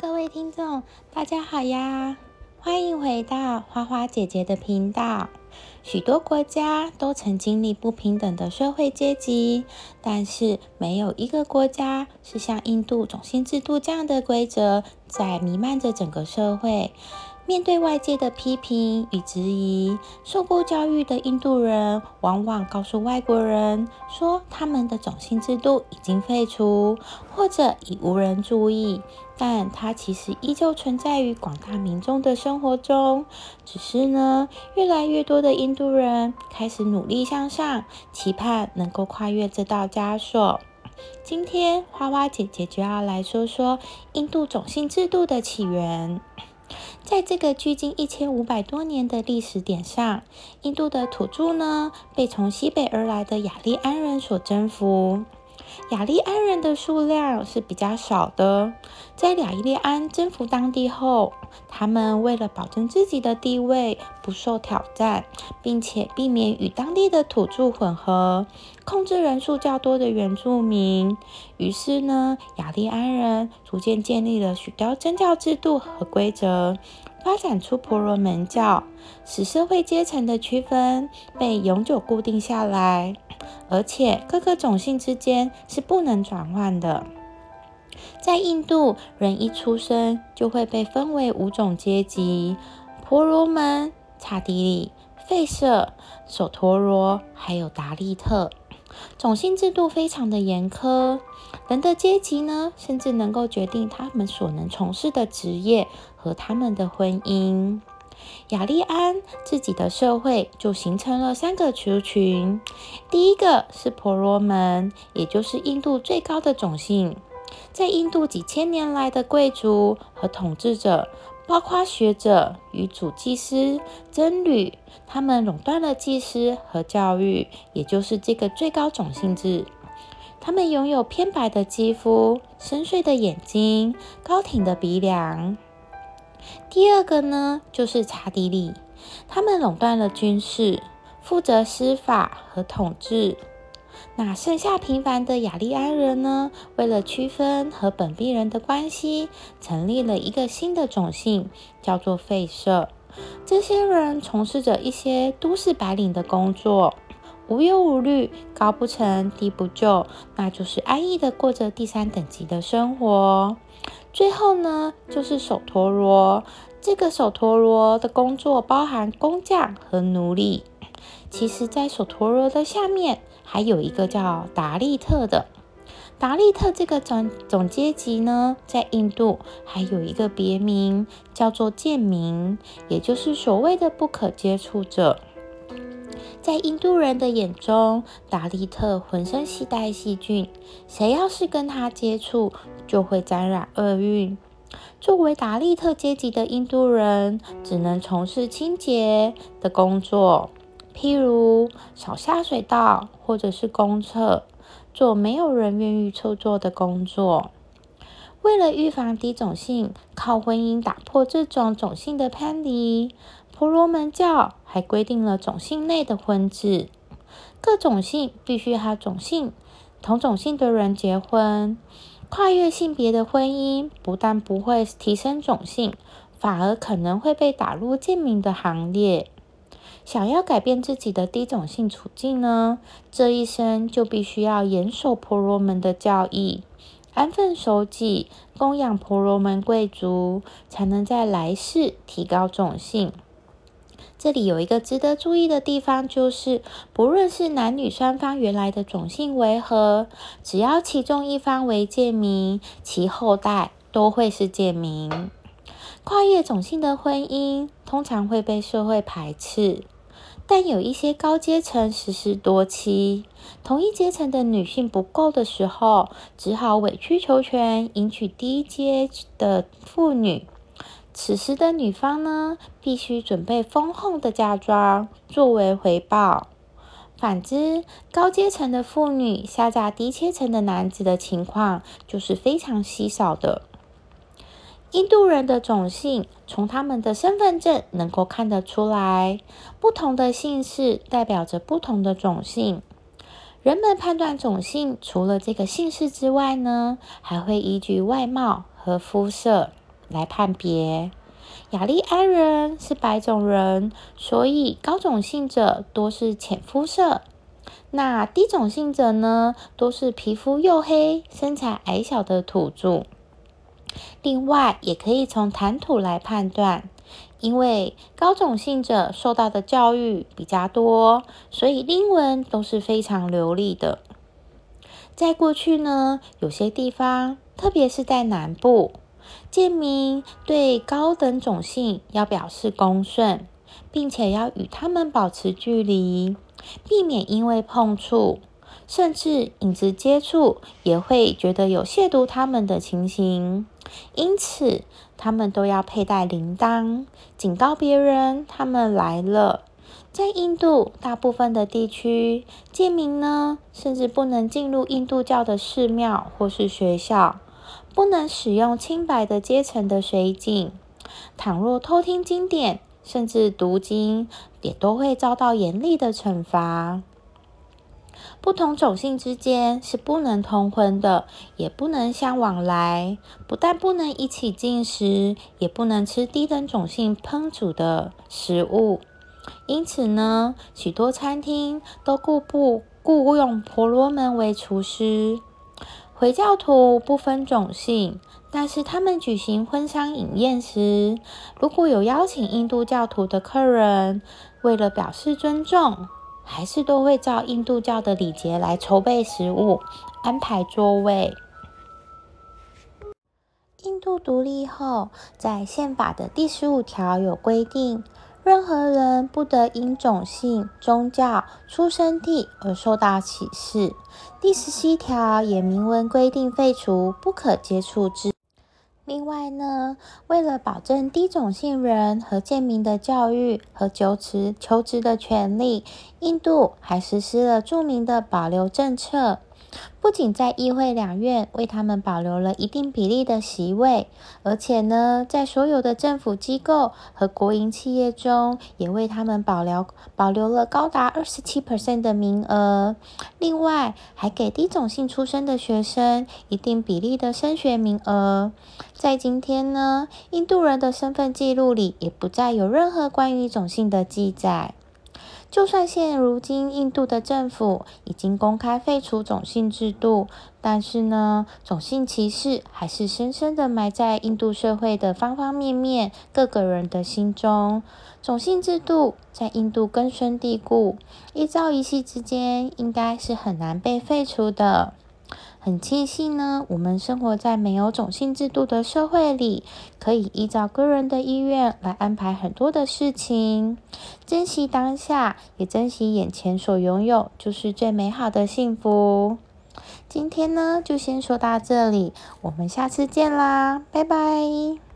各位听众，大家好呀！欢迎回到花花姐姐的频道。许多国家都曾经历不平等的社会阶级，但是没有一个国家是像印度种姓制度这样的规则在弥漫着整个社会。面对外界的批评与质疑，受过教育的印度人往往告诉外国人说，他们的种姓制度已经废除，或者已无人注意。但它其实依旧存在于广大民众的生活中。只是呢，越来越多的印度人开始努力向上，期盼能够跨越这道枷锁。今天，花花姐姐就要来说说印度种姓制度的起源。在这个距今一千五百多年的历史点上，印度的土著呢，被从西北而来的雅利安人所征服。雅利安人的数量是比较少的。在雅利安征服当地后，他们为了保证自己的地位不受挑战，并且避免与当地的土著混合，控制人数较多的原住民，于是呢，雅利安人逐渐建立了许多宗教制度和规则，发展出婆罗门教，使社会阶层的区分被永久固定下来。而且各个种姓之间是不能转换的。在印度，人一出生就会被分为五种阶级：婆罗门、刹帝利、吠舍、首陀罗，还有达利特。种姓制度非常的严苛，人的阶级呢，甚至能够决定他们所能从事的职业和他们的婚姻。雅利安自己的社会就形成了三个族群。第一个是婆罗门，也就是印度最高的种姓。在印度几千年来的贵族和统治者，包括学者与主祭司、僧侣，他们垄断了祭司和教育，也就是这个最高种姓制。他们拥有偏白的肌肤、深邃的眼睛、高挺的鼻梁。第二个呢，就是查迪利，他们垄断了军事，负责司法和统治。那剩下平凡的雅利安人呢，为了区分和本地人的关系，成立了一个新的种姓，叫做吠舍。这些人从事着一些都市白领的工作，无忧无虑，高不成低不就，那就是安逸的过着第三等级的生活。最后呢，就是首陀罗。这个首陀罗的工作包含工匠和奴隶。其实，在首陀罗的下面还有一个叫达利特的。达利特这个总总阶级呢，在印度还有一个别名叫做贱民，也就是所谓的不可接触者。在印度人的眼中，达利特浑身携带细菌，谁要是跟他接触，就会沾染厄运。作为达利特阶级的印度人，只能从事清洁的工作，譬如扫下水道或者是公厕，做没有人愿意去做的工作。为了预防低种姓靠婚姻打破这种种姓的藩篱。婆罗门教还规定了种姓内的婚制，各种姓必须和种姓同种姓的人结婚。跨越性别的婚姻不但不会提升种姓，反而可能会被打入贱民的行列。想要改变自己的低种姓处境呢，这一生就必须要严守婆罗门的教义，安分守己，供养婆罗门贵族，才能在来世提高种姓。这里有一个值得注意的地方，就是不论是男女双方原来的种姓为何，只要其中一方为贱民，其后代都会是贱民。跨越种姓的婚姻通常会被社会排斥，但有一些高阶层实施多妻，同一阶层的女性不够的时候，只好委曲求全，迎娶低阶的妇女。此时的女方呢，必须准备丰厚的嫁妆作为回报。反之，高阶层的妇女下嫁低阶层的男子的情况就是非常稀少的。印度人的种姓从他们的身份证能够看得出来，不同的姓氏代表着不同的种姓。人们判断种姓除了这个姓氏之外呢，还会依据外貌和肤色。来判别。雅利安人是白种人，所以高种姓者多是浅肤色。那低种姓者呢，都是皮肤黝黑、身材矮小的土著。另外，也可以从谈吐来判断，因为高种姓者受到的教育比较多，所以英文都是非常流利的。在过去呢，有些地方，特别是在南部，贱民对高等种姓要表示恭顺，并且要与他们保持距离，避免因为碰触。甚至影子接触也会觉得有亵渎他们的情形，因此他们都要佩戴铃铛，警告别人他们来了。在印度大部分的地区，贱民呢，甚至不能进入印度教的寺庙或是学校，不能使用清白的阶层的水井。倘若偷听经典，甚至读经，也都会遭到严厉的惩罚。不同种姓之间是不能通婚的，也不能相往来。不但不能一起进食，也不能吃低等种姓烹煮的食物。因此呢，许多餐厅都雇不雇用婆罗门为厨师。回教徒不分种姓，但是他们举行婚丧饮宴时，如果有邀请印度教徒的客人，为了表示尊重。还是都会照印度教的礼节来筹备食物、安排座位。印度独立后，在宪法的第十五条有规定，任何人不得因种姓、宗教、出生地而受到歧视。第十七条也明文规定废除不可接触之。另外呢，为了保证低种姓人和贱民的教育和求职求职的权利，印度还实施了著名的保留政策。不仅在议会两院为他们保留了一定比例的席位，而且呢，在所有的政府机构和国营企业中，也为他们保留保留了高达二十七 percent 的名额。另外，还给低种姓出身的学生一定比例的升学名额。在今天呢，印度人的身份记录里也不再有任何关于种姓的记载。就算现如今印度的政府已经公开废除种姓制度，但是呢，种姓歧视还是深深的埋在印度社会的方方面面、各个人的心中。种姓制度在印度根深蒂固，一朝一夕之间，应该是很难被废除的。很庆幸呢，我们生活在没有种姓制度的社会里，可以依照个人的意愿来安排很多的事情，珍惜当下，也珍惜眼前所拥有，就是最美好的幸福。今天呢，就先说到这里，我们下次见啦，拜拜。